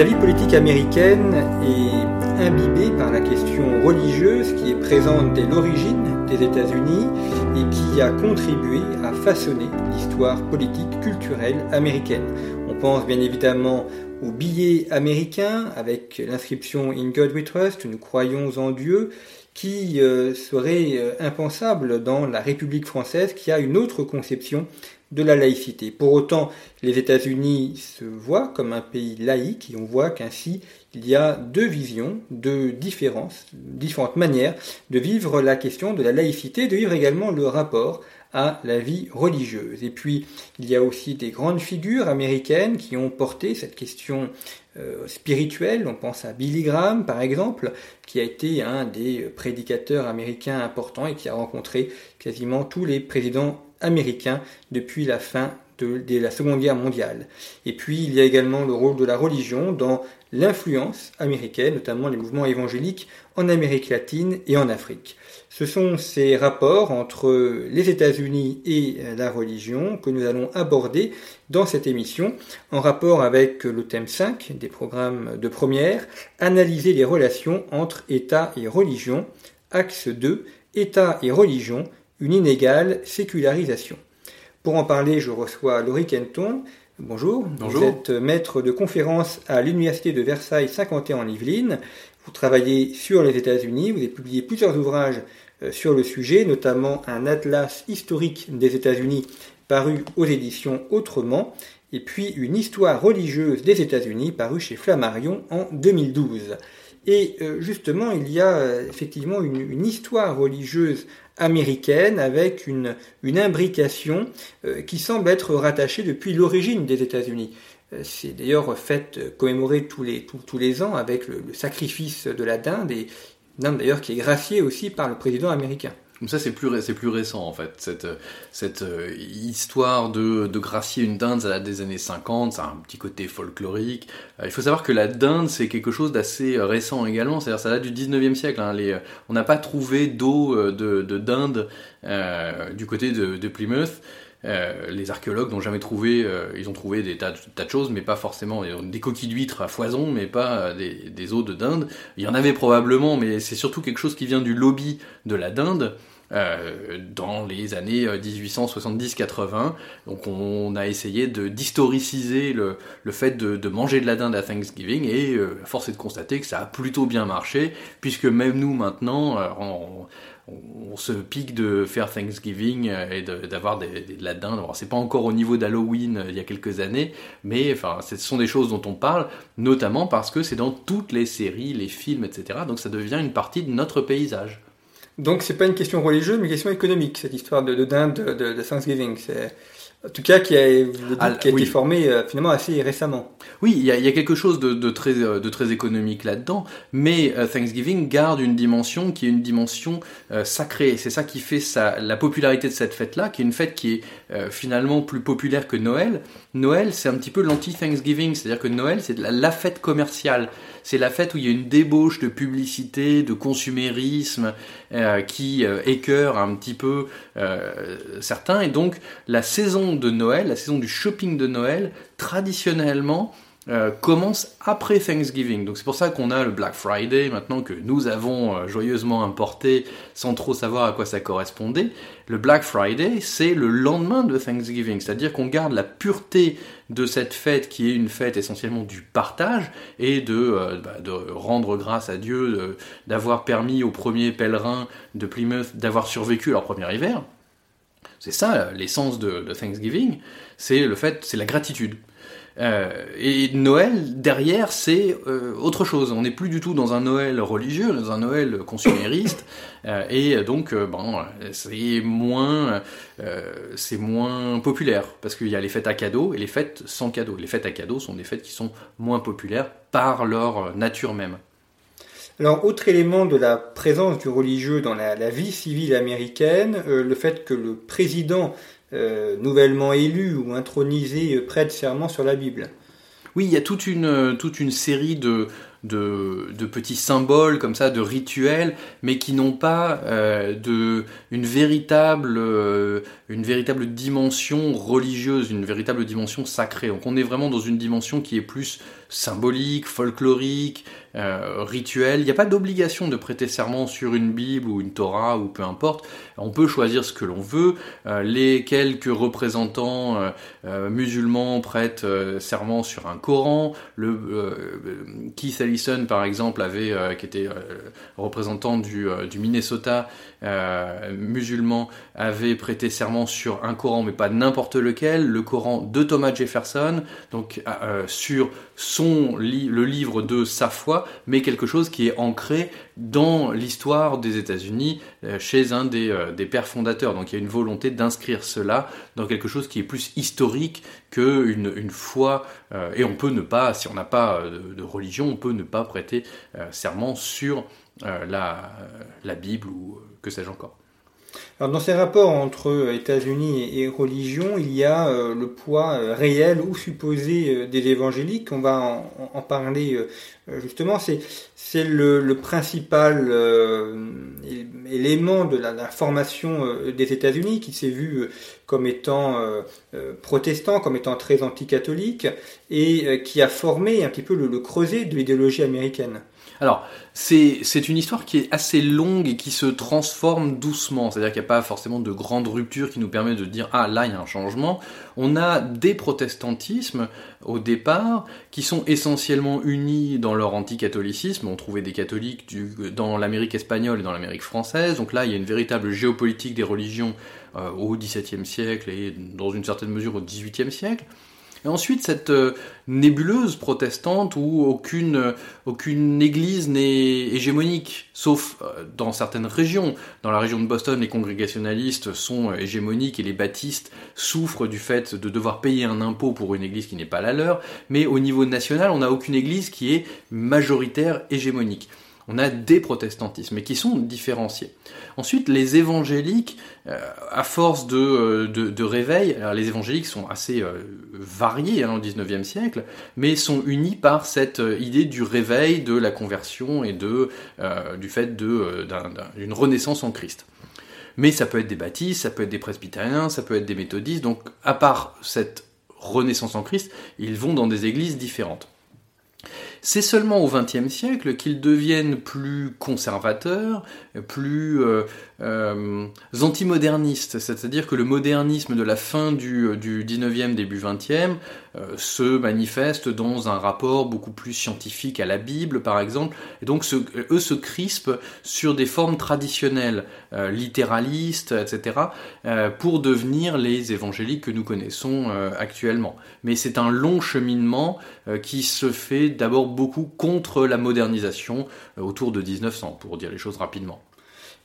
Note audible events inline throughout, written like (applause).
La vie politique américaine est imbibée par la question religieuse qui est présente dès l'origine des États-Unis et qui a contribué à façonner l'histoire politique culturelle américaine. On pense bien évidemment au billet américain avec l'inscription In God We Trust, nous croyons en Dieu, qui euh, serait euh, impensable dans la République française qui a une autre conception de la laïcité. Pour autant, les États-Unis se voient comme un pays laïque et on voit qu'ainsi il y a deux visions, deux différences, différentes manières de vivre la question de la laïcité, de vivre également le rapport à la vie religieuse. Et puis, il y a aussi des grandes figures américaines qui ont porté cette question euh, spirituelle. On pense à Billy Graham, par exemple, qui a été un des prédicateurs américains importants et qui a rencontré quasiment tous les présidents américains depuis la fin de, la Seconde Guerre mondiale. Et puis, il y a également le rôle de la religion dans l'influence américaine, notamment les mouvements évangéliques en Amérique latine et en Afrique. Ce sont ces rapports entre les États-Unis et la religion que nous allons aborder dans cette émission, en rapport avec le thème 5 des programmes de première, analyser les relations entre État et religion, axe 2, État et religion, une inégale sécularisation. Pour en parler, je reçois Laurie Kenton. Bonjour. Bonjour. Vous êtes maître de conférence à l'Université de Versailles 51 en Yvelines. Vous travaillez sur les États-Unis, vous avez publié plusieurs ouvrages euh, sur le sujet, notamment un atlas historique des États-Unis paru aux éditions Autrement, et puis une histoire religieuse des États-Unis paru chez Flammarion en 2012. Et euh, justement, il y a euh, effectivement une, histoire religieuse américaine avec une, imbrication qui semble être rattachée depuis l'origine des États-Unis. C'est d'ailleurs fait commémorer tous les, tous, les ans avec le, sacrifice de la dinde, et dinde d'ailleurs qui est gracié aussi par le président américain. Ça, c'est plus, plus récent, en fait. Cette, cette euh, histoire de, de gracier une dinde, ça date des années 50, ça a un petit côté folklorique. Euh, il faut savoir que la dinde, c'est quelque chose d'assez euh, récent également, c'est-à-dire ça date du 19e siècle. Hein. Les, on n'a pas trouvé d'eau de, de dinde du côté de, de Plymouth. Euh, les archéologues n'ont jamais trouvé, euh, ils ont trouvé des tas, tas, de choses, mais pas forcément des coquilles d'huîtres à foison, mais pas des, des os de dinde. Il y en avait probablement, mais c'est surtout quelque chose qui vient du lobby de la dinde. Euh, dans les années 1870-80. Donc on a essayé de d'historiciser le, le, fait de, de, manger de la dinde à Thanksgiving et euh, force est de constater que ça a plutôt bien marché puisque même nous maintenant on, on se pique de faire Thanksgiving euh, et d'avoir de, la dinde. Alors, c'est pas encore au niveau d'Halloween euh, il y a quelques années, mais enfin, ce sont des choses dont on parle, notamment parce que c'est dans toutes les séries, les films, etc. Donc ça devient une partie de notre paysage. Donc c'est pas une question religieuse, mais une question économique, cette histoire de, dinde de, Thanksgiving. En tout cas qui a, ah, qui a été formé euh, finalement assez récemment. Oui, il y a, y a, quelque chose de, de, très, euh, de très économique là-dedans, mais euh, Thanksgiving garde une dimension qui est une dimension sacrée. C'est ça qui fait sa, la popularité de cette fête-là, qui est une fête qui est finalement plus populaire que Noël. Noël, c'est un petit peu l'anti-Thanksgiving, c'est-à-dire que Noël, c'est la, la, fête commerciale. C'est la fête où il y a une débauche de publicité, de consumérisme qui écœure un petit peu certains, et donc la saison de Noël, la saison du shopping de Noël, traditionnellement, euh, commence après Thanksgiving. Donc c'est pour ça qu'on a le Black Friday maintenant que nous avons euh, joyeusement importé sans trop savoir à quoi ça correspondait. Le Black Friday, c'est le lendemain de Thanksgiving, c'est-à-dire qu'on garde la pureté de cette fête qui est une fête essentiellement du partage et de, euh, bah, de rendre grâce à Dieu d'avoir permis aux premiers pèlerins de Plymouth d'avoir survécu leur premier hiver. C'est ça l'essence de, Thanksgiving, c'est le fait, c'est la gratitude. Euh, et Noël, derrière, c'est euh, autre chose. On n'est plus du tout dans un Noël religieux, dans un Noël consumériste. (coughs) Euh, et donc, bon, c'est moins, c'est moins populaire. Parce qu'il y a les fêtes à cadeaux et les fêtes sans cadeaux. Les fêtes à cadeaux sont des fêtes qui sont moins populaires par leur nature même. Alors, autre élément de la présence du religieux dans la, vie civile américaine, euh, le fait que le président euh, nouvellement élu ou intronisé euh, prête serment sur la Bible. Oui, il y a toute une, toute une série de, de, petits symboles comme ça, de rituels, mais qui n'ont pas de, une, véritable, une véritable dimension religieuse, une véritable dimension sacrée. Donc on est vraiment dans une dimension qui est plus symbolique, folklorique, euh, rituel. Il n'y a pas d'obligation de prêter serment sur une Bible ou une Torah ou peu importe. On peut choisir ce que l'on veut. Euh, les quelques représentants euh, musulmans prêtent serment sur un Coran. Le Keith Ellison, par exemple, qui était représentant du, du Minnesota musulman, avait prêté serment sur un Coran, mais pas n'importe lequel, le Coran de Thomas Jefferson, donc sur son le livre de sa foi, mais quelque chose qui est ancré dans l'histoire des États-Unis euh, chez un des, euh, pères fondateurs. Donc il y a une volonté d'inscrire cela dans quelque chose qui est plus historique qu'une une foi. Euh, et on peut ne pas, si on n'a pas de, religion, on peut ne pas prêter serment sur la, la Bible ou que sais-je encore. Alors dans ces rapports entre États-Unis et, religion, il y a euh, le poids euh, réel ou supposé euh, des évangéliques. On va en, parler justement. C'est le, principal élément de la, formation des États-Unis qui s'est vu comme étant protestant, comme étant très anticatholique et qui a formé un petit peu le creuset de l'idéologie américaine. Alors, c'est une histoire qui est assez longue et qui se transforme doucement. C'est-à-dire qu'il n'y a pas forcément de grande rupture qui nous permet de dire ah là il y a un changement. On a des protestantismes au départ qui sont essentiellement unis dans leur anticatholicisme. On trouvait des catholiques dans l'Amérique espagnole et dans l'Amérique française. Donc là il y a une véritable géopolitique des religions euh, au XVIIe siècle et dans une certaine mesure au XVIIIe siècle. Et ensuite, cette euh, nébuleuse protestante où aucune, aucune église n'est hégémonique, sauf euh, dans certaines régions. Dans la région de Boston, les congrégationalistes sont hégémoniques et les baptistes souffrent du fait de devoir payer un impôt pour une église qui n'est pas la leur. Mais au niveau national, on n'a aucune église qui est majoritaire hégémonique on a des protestantismes, mais qui sont différenciés. Ensuite, les évangéliques, euh, à force de, euh, réveil, les évangéliques sont assez euh, variés hein, au XIXe siècle, mais sont unis par cette idée du réveil, de la conversion et du fait d'une renaissance en Christ. Mais ça peut être des baptistes, ça peut être des presbytériens, ça peut être des méthodistes, donc à part cette renaissance en Christ, ils vont dans des églises différentes. C'est seulement au XXe siècle qu'ils deviennent plus conservateurs, plus euh, euh, antimodernistes, c'est-à-dire que le modernisme de la fin du, du 19e, début 20e euh, se manifeste dans un rapport beaucoup plus scientifique à la Bible, par exemple, et donc eux se crispent sur des formes traditionnelles, littéralistes, etc., pour devenir les évangéliques que nous connaissons actuellement. Mais c'est un long cheminement qui se fait d'abord beaucoup contre la modernisation euh, autour de 1900, pour dire les choses rapidement.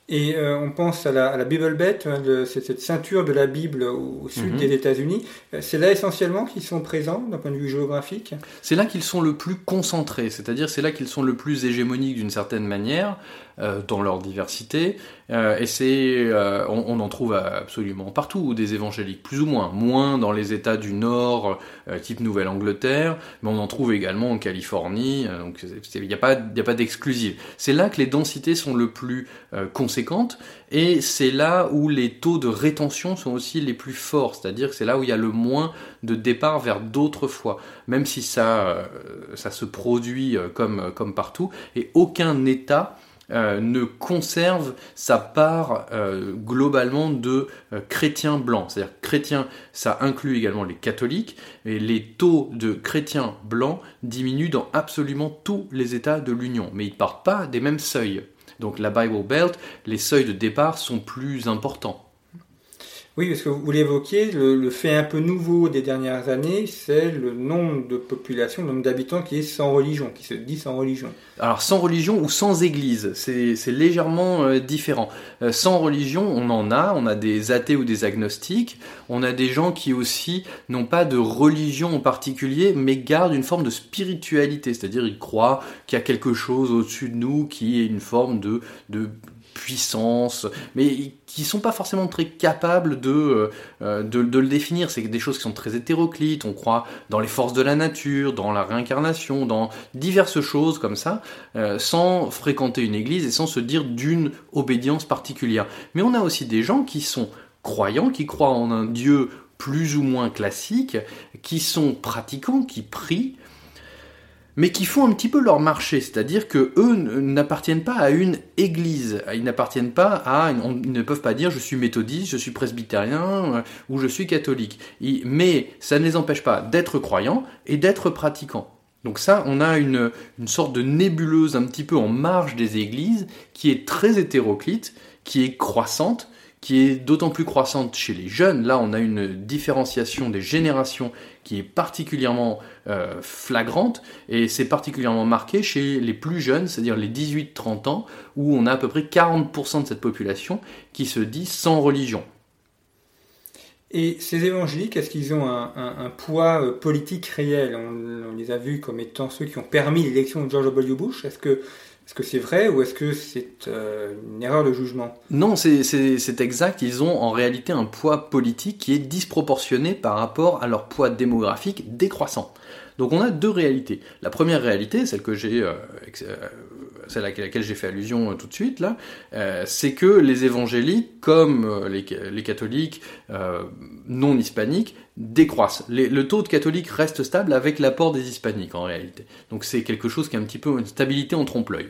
Et euh, on pense à la, Bible Belt, hein, cette ceinture de la Bible au, sud mhm. des États-Unis. Euh, c'est là essentiellement qu'ils sont présents d'un point de vue géographique? C'est là qu'ils sont le plus concentrés, c'est-à-dire c'est là qu'ils sont le plus hégémoniques d'une certaine manière, dans leur diversité. Euh, et c'est, euh, on, en trouve absolument partout des évangéliques, plus ou moins, moins dans les États du Nord, type Nouvelle-Angleterre, mais on en trouve également en Californie. donc il n'y a pas, il a pas d'exclusive. C'est là que les densités sont le plus conséquentes, et c'est là où les taux de rétention sont aussi les plus forts, c'est-à-dire que c'est là où il y a le moins de départ vers d'autres fois, même si ça, ça se produit comme, comme partout, et aucun État euh, ne conserve sa part euh, globalement de euh, chrétiens blancs. C'est-à-dire chrétiens, ça inclut également les catholiques, et les taux de chrétiens blancs diminuent dans absolument tous les États de l'Union, mais ils ne partent pas des mêmes seuils. Donc la Bible Belt, les seuils de départ sont plus importants. Oui, parce que vous l'évoquiez, le, fait un peu nouveau des dernières années, c'est le nombre de population, le nombre d'habitants qui est sans religion, qui se dit sans religion. Alors sans religion ou sans église, c'est légèrement euh, différent. Euh, sans religion, on en a, on a des athées ou des agnostiques, on a des gens qui aussi n'ont pas de religion en particulier, mais gardent une forme de spiritualité, c'est-à-dire ils croient qu'il y a quelque chose au-dessus de nous qui est une forme de, de puissance, mais qui sont pas forcément très capables de, euh, de, le définir. C'est des choses qui sont très hétéroclites. On croit dans les forces de la nature, dans la réincarnation, dans diverses choses comme ça, euh, sans fréquenter une église et sans se dire d'une obédience particulière. Mais on a aussi des gens qui sont croyants, qui croient en un Dieu plus ou moins classique, qui sont pratiquants, qui prient, mais qui font un petit peu leur marché, c'est-à-dire que eux n'appartiennent pas à une église, ils n'appartiennent pas à, ils ne peuvent pas dire je suis méthodiste, je suis presbytérien euh, ou je suis catholique, mais ça ne les empêche pas d'être croyants et d'être pratiquants. Donc ça, on a une, une sorte de nébuleuse un petit peu en marge des églises qui est très hétéroclite, qui est croissante, qui est d'autant plus croissante chez les jeunes. Là, on a une différenciation des générations qui est particulièrement euh, flagrante, et c'est particulièrement marqué chez les plus jeunes, c'est-à-dire les 18-30 ans, où on a à peu près 40% de cette population qui se dit sans religion. Et ces évangéliques, est-ce qu'ils ont un, poids euh, politique réel? On, on, les a vus comme étant ceux qui ont permis l'élection de George W. Bush. Est-ce que est-ce que c'est vrai ou est-ce que c'est euh, une erreur de jugement? Non, c'est exact. Ils ont en réalité un poids politique qui est disproportionné par rapport à leur poids démographique décroissant. Donc on a deux réalités. La première réalité, celle que j'ai, euh, euh, celle à laquelle j'ai fait allusion tout de suite là, c'est que les évangéliques, comme les, les catholiques non hispaniques, décroissent. le taux de catholiques reste stable avec l'apport des hispaniques en réalité. Donc c'est quelque chose qui est un petit peu une stabilité en trompe-l'œil.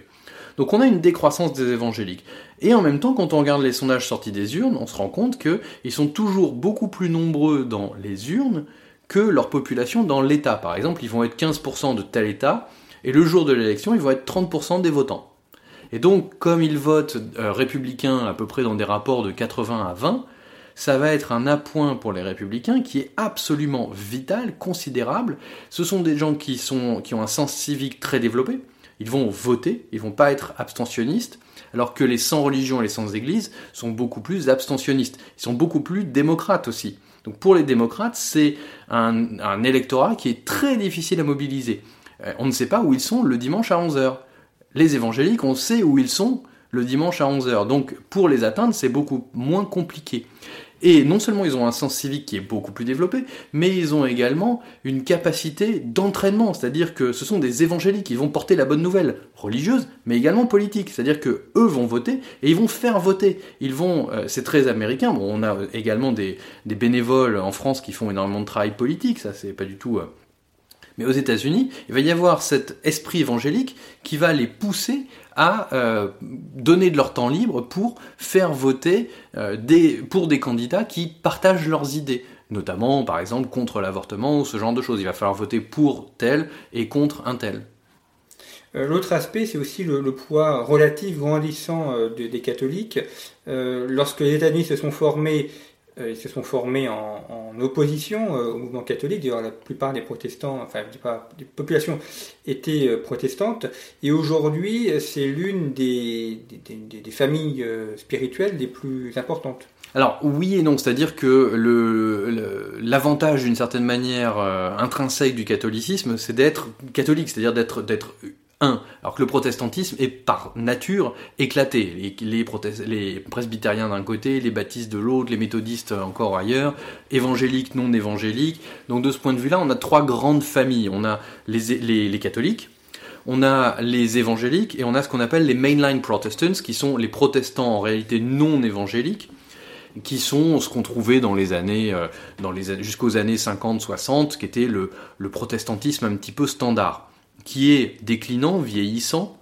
Donc on a une décroissance des évangéliques. Et en même temps, quand on regarde les sondages sortis des urnes, on se rend compte qu'ils sont toujours beaucoup plus nombreux dans les urnes que leur population dans l'État. Par exemple, ils vont être 15% de tel État, et le jour de l'élection, ils vont être 30% des votants. Et donc, comme ils votent euh, républicains à peu près dans des rapports de 80 à 20, ça va être un appoint pour les républicains qui est absolument vital, considérable. Ce sont des gens qui, sont, qui ont un sens civique très développé. Ils vont voter, ils vont pas être abstentionnistes, alors que les sans religion et les sans église sont beaucoup plus abstentionnistes. Ils sont beaucoup plus démocrates aussi. Donc pour les démocrates, c'est un, un électorat qui est très difficile à mobiliser. Euh, on ne sait pas où ils sont le dimanche à 11h. Les évangéliques, on sait où ils sont le dimanche à 11h. Donc pour les atteindre, c'est beaucoup moins compliqué. Et non seulement ils ont un sens civique qui est beaucoup plus développé, mais ils ont également une capacité d'entraînement, c'est-à-dire que ce sont des évangéliques qui vont porter la bonne nouvelle religieuse, mais également politique, c'est-à-dire que eux vont voter et ils vont faire voter. Ils vont, euh, c'est très américain. On a également des, bénévoles en France qui font énormément de travail politique, ça c'est pas du tout. Euh, mais aux États-Unis, il va y avoir cet esprit évangélique qui va les pousser à euh, donner de leur temps libre pour faire voter euh, pour des candidats qui partagent leurs idées, notamment par exemple contre l'avortement ou ce genre de choses. Il va falloir voter pour tel et contre un tel. Euh, l'autre aspect, c'est aussi le, poids relatif grandissant des catholiques. lorsque les États-Unis se sont formés ils se sont formés en, opposition euh, au mouvement catholique. D'ailleurs, la plupart des protestants, enfin, des populations étaient euh, protestantes. Et aujourd'hui, c'est l'une des, des, familles spirituelles les plus importantes. Alors oui et non, c'est-à-dire que l'avantage d'une certaine manière intrinsèque du catholicisme, c'est d'être catholique, c'est-à-dire d'être un, alors que le protestantisme est par nature éclaté. Les, presbytériens d'un côté, les baptistes de l'autre, les méthodistes encore ailleurs, évangéliques, non évangéliques. Donc de ce point de vue-là, on a trois grandes familles. On a les, catholiques, on a les évangéliques et on a ce qu'on appelle les mainline protestants, qui sont les protestants en réalité non évangéliques qui sont ce qu'on trouvait dans les années, euh, jusqu'aux années 50-60, qui était le protestantisme un petit peu standard qui est déclinant, vieillissant,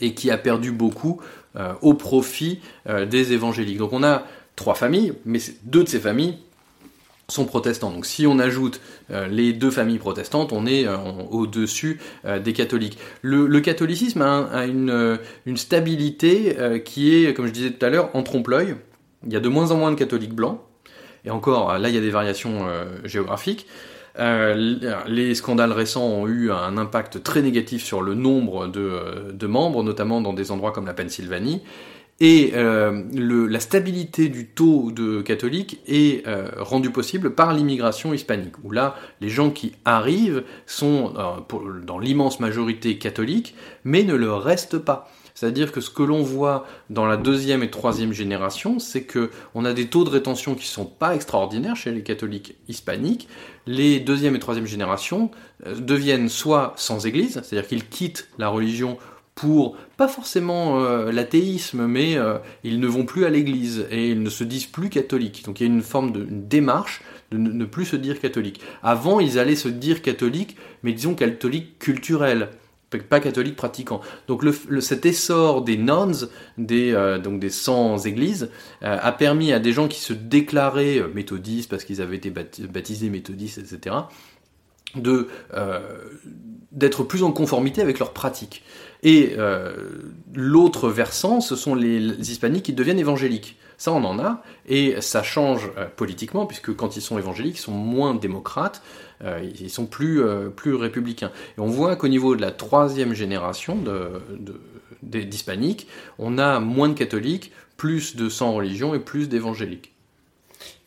et qui a perdu beaucoup euh, au profit euh, des évangéliques. Donc on a trois familles, mais deux de ces familles sont protestants. Donc si on ajoute euh, les deux familles protestantes, on est au-dessus des catholiques. Le, catholicisme a, une, une, stabilité qui est, comme je disais tout à l'heure, en trompe-l'œil. Il y a de moins en moins de catholiques blancs. Et encore, là, il y a des variations géographiques. Euh, les scandales récents ont eu un impact très négatif sur le nombre de, membres, notamment dans des endroits comme la Pennsylvanie. Et euh, la stabilité du taux de catholiques est euh, rendue possible par l'immigration hispanique, où là, les gens qui arrivent sont dans l'immense majorité catholiques, mais ne le restent pas. C'est-à-dire que ce que l'on voit dans la deuxième et troisième génération, c'est que on a des taux de rétention qui sont pas extraordinaires chez les catholiques hispaniques. Les deuxième et troisième générations euh, deviennent soit sans église, c'est-à-dire qu'ils quittent la religion pour pas forcément euh, l'athéisme, mais euh, ils ne vont plus à l'église et ils ne se disent plus catholiques. Donc il y a une forme de démarche de ne plus se dire catholique. Avant, ils allaient se dire catholiques, mais disons catholiques culturels pas catholiques pratiquants. Donc le, cet essor des nuns, des, euh, donc des sans-églises, a permis à des gens qui se déclaraient méthodistes parce qu'ils avaient été baptisés méthodistes, etc., de d'être plus en conformité avec leurs pratiques. Et euh, l'autre versant, ce sont les, hispaniques qui deviennent évangéliques. Ça, on en a, et ça change euh, politiquement, puisque quand ils sont évangéliques, ils sont moins démocrates, euh, ils sont plus, plus républicains. Et on voit qu'au niveau de la troisième génération d'hispaniques, on a moins de catholiques, plus de sans religion et plus d'évangéliques.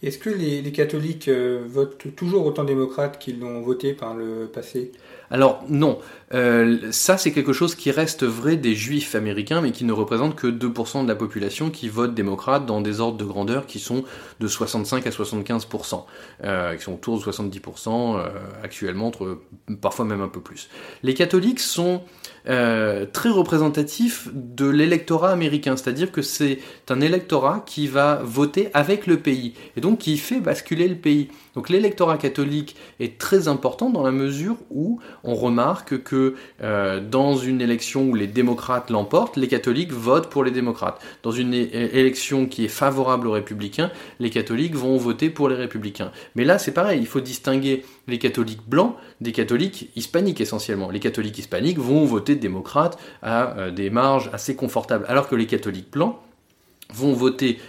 Est-ce que les, catholiques votent toujours autant démocrates qu'ils l'ont voté par le passé? Alors non, euh, ça c'est quelque chose qui reste vrai des juifs américains, mais qui ne représente que 2% de la population qui vote démocrate dans des ordres de grandeur qui sont de 65 à 75%, euh, qui sont autour de 70% euh, actuellement, parfois même un peu plus. Les catholiques sont euh, très représentatifs de l'électorat américain, c'est-à-dire que c'est un électorat qui va voter avec le pays, et donc qui fait basculer le pays. Donc l'électorat catholique est très important dans la mesure où on remarque que euh, dans une élection où les démocrates l'emportent, les catholiques votent pour les démocrates. Dans une élection qui est favorable aux républicains, les catholiques vont voter pour les républicains. Mais là, c'est pareil, il faut distinguer les catholiques blancs des catholiques hispaniques essentiellement. Les catholiques hispaniques vont voter démocrates à euh, des marges assez confortables, alors que les catholiques blancs vont voter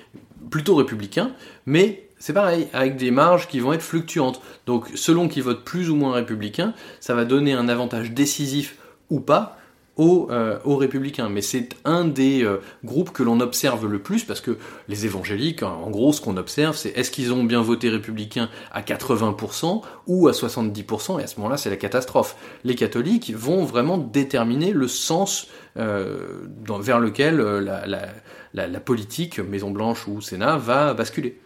plutôt républicains, mais c'est pareil, avec des marges qui vont être fluctuantes. Donc selon qu'ils votent plus ou moins républicains, ça va donner un avantage décisif ou pas aux, euh, républicains. Mais c'est un des euh, groupes que l'on observe le plus parce que les évangéliques, en gros, ce qu'on observe, c'est est-ce qu'ils ont bien voté républicain à 80% ou à 70% Et à ce moment-là, c'est la catastrophe. Les catholiques vont vraiment déterminer le sens euh, vers lequel la politique, Maison Blanche ou Sénat, va basculer.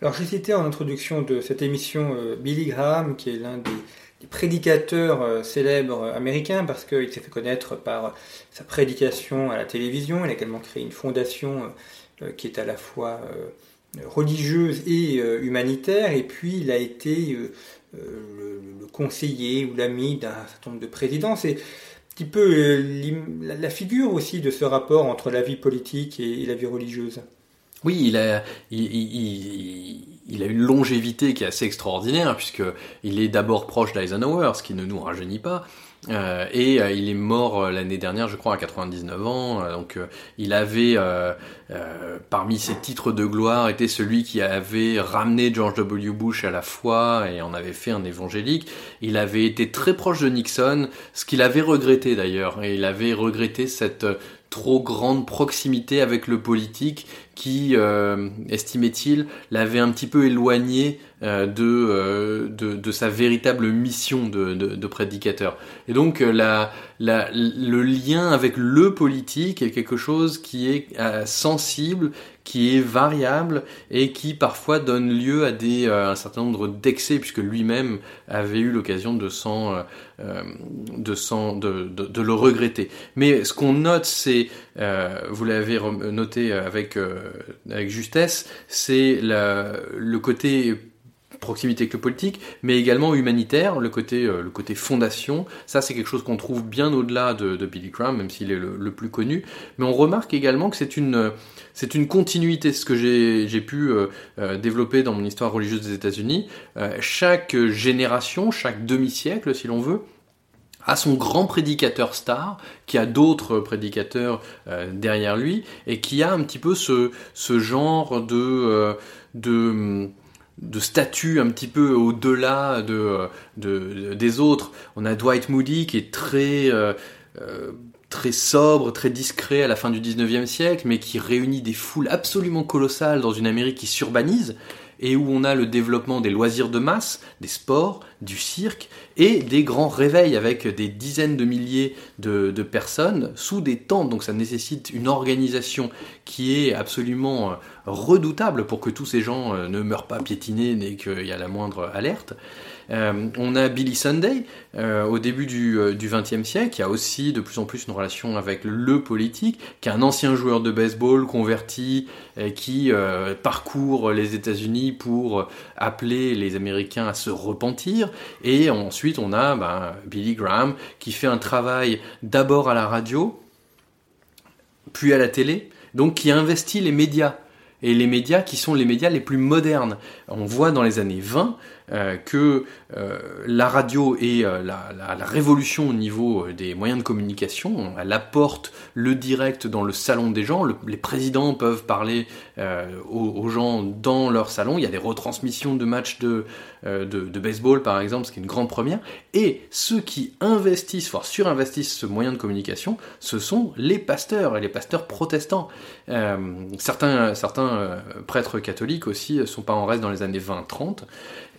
Alors j'ai cité en introduction de cette émission euh, Billy Graham, qui est l'un des, prédicateurs euh, célèbres américains, parce qu'il s'est fait connaître par sa prédication à la télévision. Il a également créé une fondation euh, qui est à la fois religieuse et humanitaire, et puis il a été le, conseiller ou l'ami d'un certain nombre de présidents. C'est un petit peu la figure aussi de ce rapport entre la vie politique et la vie religieuse. Oui, il a, une longévité qui est assez extraordinaire, puisqu'il est d'abord proche d'Eisenhower, ce qui ne nous rajeunit pas. Euh, et euh, il est mort euh, l'année dernière, je crois, à 99 ans. donc, il avait, parmi ses titres de gloire, été celui qui avait ramené George W. Bush à la foi et en avait fait un évangélique. Il avait été très proche de Nixon, ce qu'il avait regretté d'ailleurs. Et il avait regretté cette trop grande proximité avec le politique qui, euh, estimait-il, l'avait un petit peu éloigné euh, euh, de, de, sa véritable mission de, de, prédicateur. Et donc la, la, le lien avec le politique est quelque chose qui est sensible, qui est variable et qui parfois donne lieu à des, un certain nombre d'excès, puisque lui-même avait eu l'occasion de, s'en, de, s'en, de, de, le regretter. Mais ce qu'on note, c'est, vous l'avez noté avec euh, avec justesse, c'est le côté proximité avec le politique, mais également humanitaire, le côté, euh, le côté fondation. Ça, c'est quelque chose qu'on trouve bien au-delà de, Billy Graham, même s'il est le, plus connu. Mais on remarque également que c'est une, c'est une continuité, ce que j'ai pu euh, développer dans mon histoire religieuse des États-Unis. chaque génération, chaque demi-siècle, si l'on veut, à son grand prédicateur star, qui a d'autres prédicateurs euh, derrière lui, et qui a un petit peu ce, ce genre de, euh, de, de statut un petit peu au-delà de, de, des autres. On a Dwight Moody qui est très... Euh, très sobre, très discret à la fin du 19e siècle, mais qui réunit des foules absolument colossales dans une Amérique qui s'urbanise et où on a le développement des loisirs de masse, des sports, du cirque et des grands réveils avec des dizaines de milliers de, personnes sous des tentes. Donc ça nécessite une organisation qui est absolument euh, redoutable pour que tous ces gens ne meurent pas piétinés dès qu'il y a la moindre alerte. Euh, on a Billy Sunday euh, au début du XXe euh, siècle, qui a aussi de plus en plus une relation avec le politique, qui est un ancien joueur de baseball converti, qui parcourt les États-Unis pour appeler les Américains à se repentir. Et ensuite, on a ben, Billy Graham qui fait un travail d'abord à la radio, puis à la télé, donc qui investit les médias et les médias qui sont les médias les plus modernes. On voit dans les années 20 euh, que euh, la radio est euh, la, révolution au niveau des moyens de communication. Elle apporte le direct dans le salon des gens. les présidents peuvent parler aux, gens dans leur salon. Il y a des retransmissions de matchs de, de, de, baseball, par exemple, ce qui est une grande première. Et ceux qui investissent, voire surinvestissent ce moyen de communication, ce sont les pasteurs et les pasteurs protestants. certains certains prêtres catholiques aussi sont pas en reste dans les années 20-30.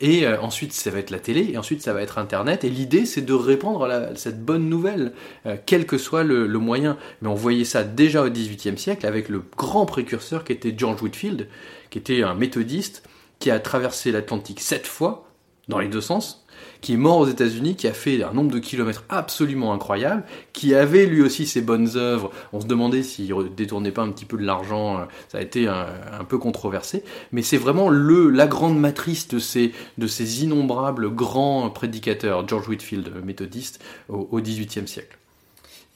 Et euh, ensuite, ça va être la télé, et ensuite, ça va être Internet. Et l'idée, c'est de répandre cette bonne nouvelle, euh, quel que soit le, moyen. Mais on voyait ça déjà au XVIIIe siècle avec le grand précurseur qui était George Whitfield, qui était un méthodiste qui a traversé l'Atlantique sept fois, dans les deux sens, qui est mort aux États-Unis, qui a fait un nombre de kilomètres absolument incroyable, qui avait lui aussi ses bonnes œuvres. On se demandait s'il détournait pas un petit peu de l'argent, euh, ça a été un, peu controversé, mais c'est vraiment le, la grande matrice de ces, de ces innombrables grands prédicateurs, George Whitfield, méthodiste, au XVIIIe siècle.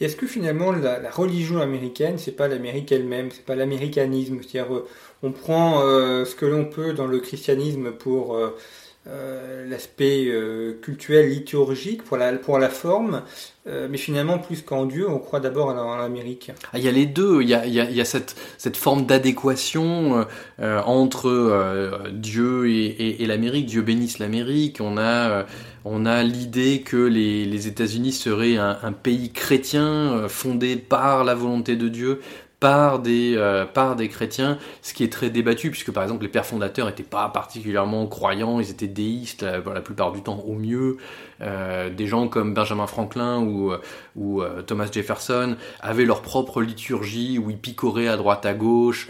Est-ce que finalement la, religion américaine, c'est pas l'Amérique elle-même, c'est pas l'américanisme, c'est-à-dire euh, on prend euh, ce que l'on peut dans le christianisme pour l'aspect euh, cultuel, liturgique, pour la, pour la forme, euh, mais finalement, plus qu'en Dieu, on croit d'abord en, l'Amérique. Ah, il y a les deux, il y a, il y a, cette, cette forme d'adéquation entre Dieu et, l'Amérique, Dieu bénisse l'Amérique, on a... on a l'idée que les, États-Unis seraient un, pays chrétien fondé par la volonté de Dieu, par des, euh, par des chrétiens, ce qui est très débattu, puisque par exemple les pères fondateurs n'étaient pas particulièrement croyants, ils étaient déistes la, la plupart du temps au mieux. Euh, des gens comme Benjamin Franklin ou, euh, Thomas Jefferson avaient leur propre liturgie où ils picoraient à droite à gauche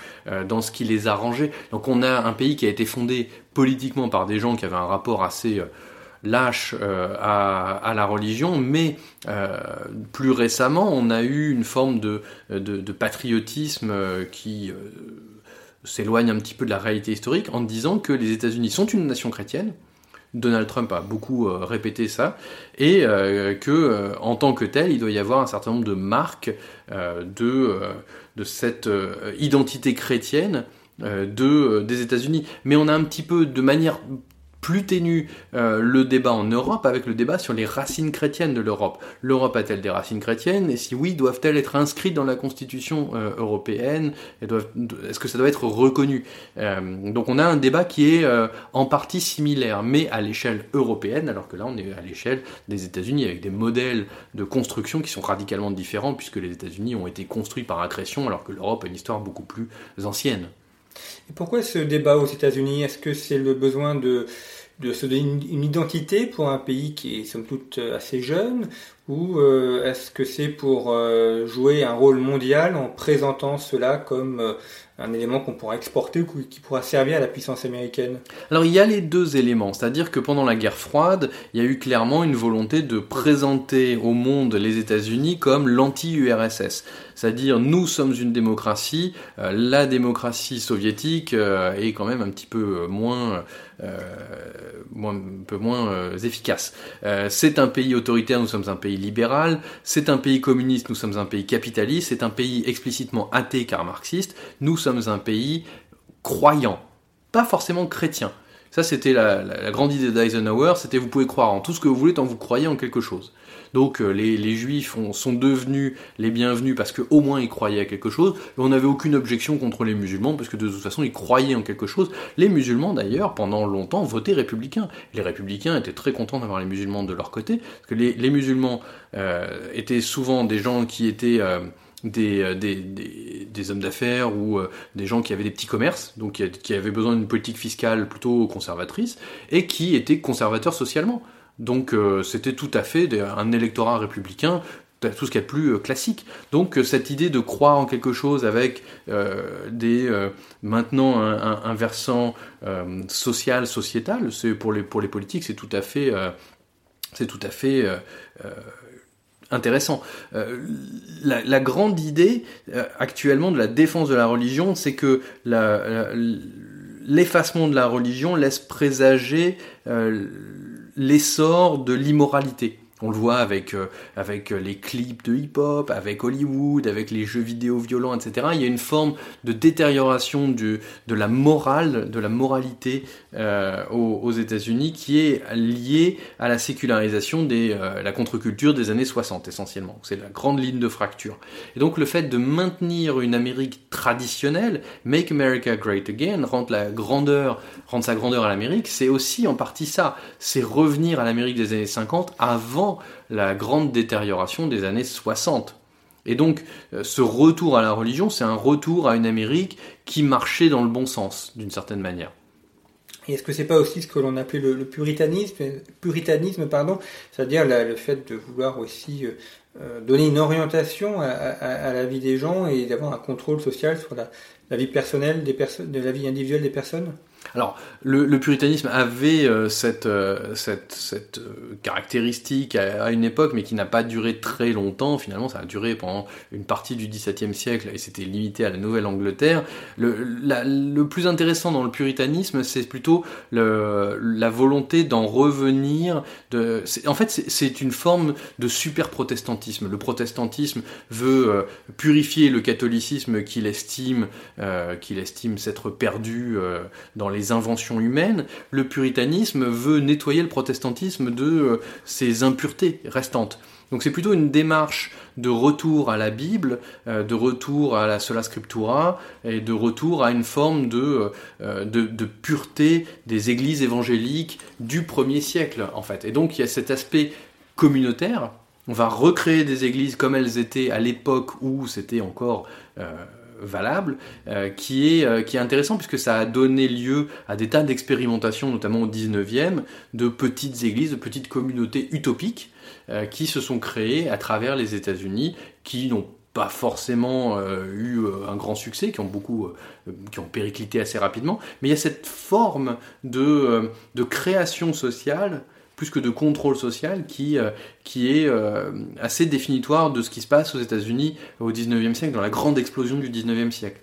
dans ce qui les arrangeait. Donc on a un pays qui a été fondé politiquement par des gens qui avaient un rapport assez lâche euh, à, la religion, mais euh, plus récemment, on a eu une forme de, patriotisme euh, qui s'éloigne un petit peu de la réalité historique en disant que les États-Unis sont une nation chrétienne. Donald Trump a beaucoup répété ça, et que en tant que tel, il doit y avoir un certain nombre de marques de, cette identité chrétienne de, des États-Unis. Mais on a un petit peu de manière plus ténu euh, le débat en Europe avec le débat sur les racines chrétiennes de l'Europe. L'Europe a-t-elle des racines chrétiennes? Et si oui, doivent-elles être inscrites dans la Constitution euh, européenne? Est-ce que ça doit être reconnu? Euh, Donc on a un débat qui est en partie similaire, mais à l'échelle européenne, alors que là on est à l'échelle des États-Unis avec des modèles de construction qui sont radicalement différents, puisque les États-Unis ont été construits par accrétion, alors que l'Europe a une histoire beaucoup plus ancienne. Et pourquoi ce débat aux États-Unis? Est-ce que c'est le besoin de, de se donner une, identité pour un pays qui est somme toute assez jeune? Ou euh, est-ce que c'est pour euh, jouer un rôle mondial en présentant cela comme euh, un élément qu'on pourra exporter ou qui pourra servir à la puissance américaine? Alors il y a les deux éléments, c'est-à-dire que pendant la guerre froide, il y a eu clairement une volonté de présenter au monde les États-Unis comme l'anti-URSS, c'est-à-dire nous sommes une démocratie, la démocratie soviétique est quand même un petit peu moins, un peu moins efficace. c'est un pays autoritaire, nous sommes un pays libéral, c'est un pays communiste, nous sommes un pays capitaliste, c'est un pays explicitement athée car marxiste, nous sommes un pays croyant, pas forcément chrétien. Ça, c'était la, grande idée d'Eisenhower, c'était vous pouvez croire en tout ce que vous voulez tant que vous croyez en quelque chose. Donc euh, les, juifs sont devenus les bienvenus parce qu'au moins ils croyaient à quelque chose, on n'avait aucune objection contre les musulmans parce que de toute façon ils croyaient en quelque chose. Les musulmans d'ailleurs, pendant longtemps, votaient républicains. Les républicains étaient très contents d'avoir les musulmans de leur côté, parce que les, musulmans euh, étaient souvent des gens qui étaient... Euh, des, hommes d'affaires ou des gens qui avaient des petits commerces, donc qui avaient besoin d'une politique fiscale plutôt conservatrice, et qui étaient conservateurs socialement. Donc euh, c'était tout à fait un électorat républicain tout ce qui est plus classique. Donc cette idée de croire en quelque chose avec des maintenant un, versant social, sociétal, c'est pour les pour les politiques, c'est tout à fait c'est tout à fait intéressant. la, grande idée actuellement de la défense de la religion, c'est que l'effacement de la religion laisse présager l'essor de l'immoralité. On le voit avec, euh, avec les clips de hip-hop, avec Hollywood, avec les jeux vidéo violents, etc. Il y a une forme de détérioration de la morale, de la moralité euh, aux, États-Unis qui est liée à la sécularisation de euh, la contre-culture des années 60 essentiellement. C'est la grande ligne de fracture. Et donc le fait de maintenir une Amérique traditionnelle, Make America Great Again, rendre la grandeur, rendre sa grandeur à l'Amérique, c'est aussi en partie ça. C'est revenir à l'Amérique des années 50 avant la grande détérioration des années 60. Et donc, euh, ce retour à la religion, c'est un retour à une Amérique qui marchait dans le bon sens, d'une certaine manière. Et est-ce que c'est pas aussi ce que l'on appelait le, puritanisme, puritanisme pardon, c'est-à-dire le fait de vouloir aussi euh, euh, donner une orientation à, la vie des gens et d'avoir un contrôle social sur la, vie personnelle de la vie individuelle des personnes? Alors, le, puritanisme avait euh, cette, euh, euh, caractéristique à, une époque, mais qui n'a pas duré très longtemps. Finalement, ça a duré pendant une partie du XVIIe siècle et c'était limité à la Nouvelle-Angleterre. Le, plus intéressant dans le puritanisme, c'est plutôt la volonté d'en revenir. En fait, c'est une forme de super protestantisme. Le protestantisme veut purifier le catholicisme qu'il estime, qu'il estime s'être perdu dans les inventions humaines, le puritanisme veut nettoyer le protestantisme de euh, ses impuretés restantes. Donc c'est plutôt une démarche de retour à la Bible, euh, de retour à la sola scriptura et de retour à une forme de, euh, de, de, pureté des églises évangéliques du premier siècle en fait. Et donc il y a cet aspect communautaire. On va recréer des églises comme elles étaient à l'époque où c'était encore valable, euh, qui, est, euh, qui est intéressant puisque ça a donné lieu à des tas d'expérimentations, notamment au 19e, de petites églises, de petites communautés utopiques euh, qui se sont créées à travers les États-Unis, qui n'ont pas forcément eu un grand succès, qui ont beaucoup, périclité assez rapidement, mais il y a cette forme de création sociale plus que de contrôle social qui, euh, qui est euh, assez définitoire de ce qui se passe aux États-Unis au 19e siècle, dans la grande explosion du 19e siècle.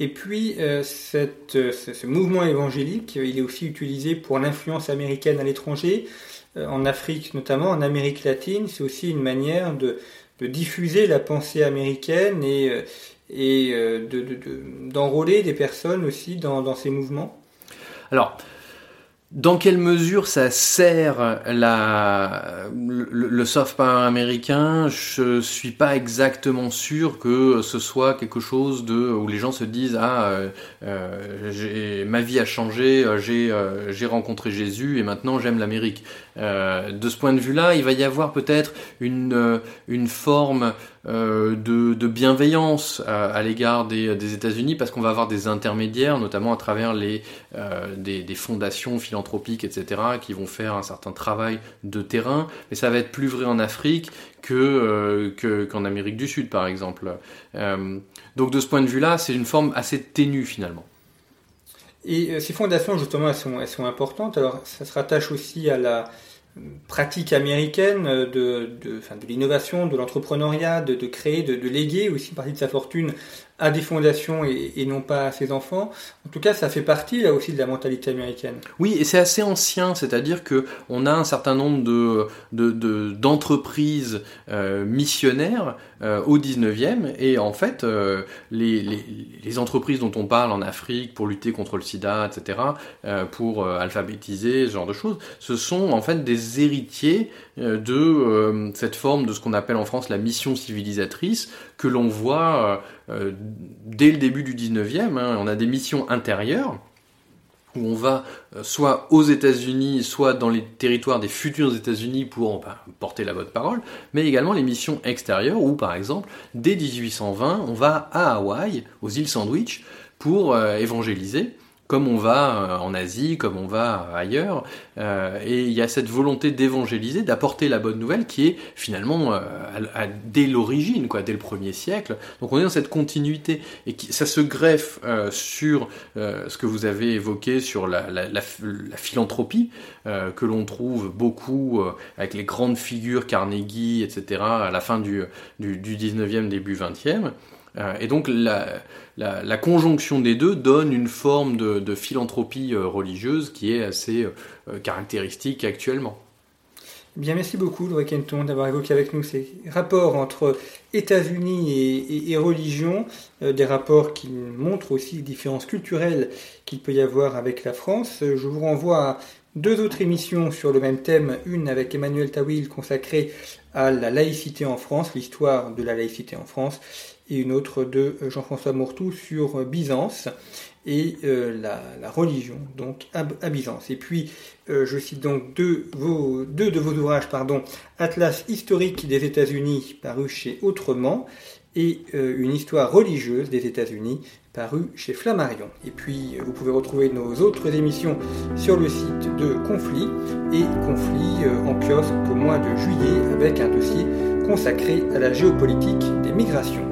Et puis, euh, cette, ce, mouvement évangélique, il est aussi utilisé pour l'influence américaine à l'étranger, en Afrique notamment, en Amérique latine. C'est aussi une manière de, de, diffuser la pensée américaine et, et d'enrôler de, des personnes aussi dans, dans ces mouvements. Alors, dans quelle mesure ça sert la, le, soft power américain? Je suis pas exactement sûr que ce soit quelque chose de où les gens se disent ah euh, euh ma vie a changé, euh, j'ai euh, j'ai rencontré Jésus et maintenant j'aime l'Amérique. de ce point de vue-là, il va y avoir peut-être une une forme euh, de, de, bienveillance à, l'égard des, des États-Unis parce qu'on va avoir des intermédiaires, notamment à travers les, euh, des, des, fondations philanthropiques, etc., qui vont faire un certain travail de terrain. Mais ça va être plus vrai en Afrique que, euh, qu'en Amérique du Sud, par exemple. Euh, donc de ce point de vue-là, c'est une forme assez ténue finalement. Et ces fondations, justement, elles sont, elles sont importantes. Alors, ça se rattache aussi à la, pratique américaine de, de, de l'innovation, de l'entrepreneuriat, de, de, créer, de, léguer aussi une partie de sa fortune à des fondations et, non pas à ses enfants. En tout cas, ça fait partie là aussi de la mentalité américaine. Oui, et c'est assez ancien, c'est-à-dire que on a un certain nombre de d'entreprises de, euh, missionnaires euh, au 19e et en fait euh, les, les, entreprises dont on parle en Afrique pour lutter contre le sida, etc., pour alphabétiser, ce genre de choses, ce sont en fait des héritiers de cette forme de ce qu'on appelle en France la mission civilisatrice que l'on voit euh, dès le début du 19e. Hein, on a des missions intérieures où on va euh, soit aux États-Unis, soit dans les territoires des futurs États-Unis pour bah, porter la bonne parole, mais également les missions extérieures où, par exemple, dès 1820, on va à Hawaï, aux îles Sandwich, pour euh, évangéliser comme on va en Asie, comme on va ailleurs. et il y a cette volonté d'évangéliser, d'apporter la bonne nouvelle qui est finalement dès l'origine, quoi, dès le premier siècle. Donc on est dans cette continuité et ça se greffe sur ce que vous avez évoqué sur la, la philanthropie que l'on trouve beaucoup avec les grandes figures Carnegie, etc. à la fin du, du, du 19e, début 20e. Euh, et donc la, conjonction des deux donne une forme de, philanthropie euh, religieuse qui est assez euh, caractéristique actuellement. Bien, merci beaucoup, Laurent Kenton, d'avoir évoqué avec nous ces rapports entre États-Unis et, religion, des rapports qui montrent aussi les différences culturelles qu'il peut y avoir avec la France. Je vous renvoie à deux autres émissions sur le même thème, une avec Emmanuel Tawil consacrée à la laïcité en France, l'histoire de la laïcité en France, et une autre de Jean-François Mortou sur Byzance et euh, la, religion, donc à, Byzance. Et puis, euh, je cite donc deux, de vos ouvrages, pardon, Atlas historique des États-Unis, paru chez Autrement, et euh, une histoire religieuse des États-Unis, paru chez Flammarion. Et puis, vous pouvez retrouver nos autres émissions sur le site de Conflit et Conflit en kiosque au mois de juillet avec un dossier consacré à la géopolitique des migrations.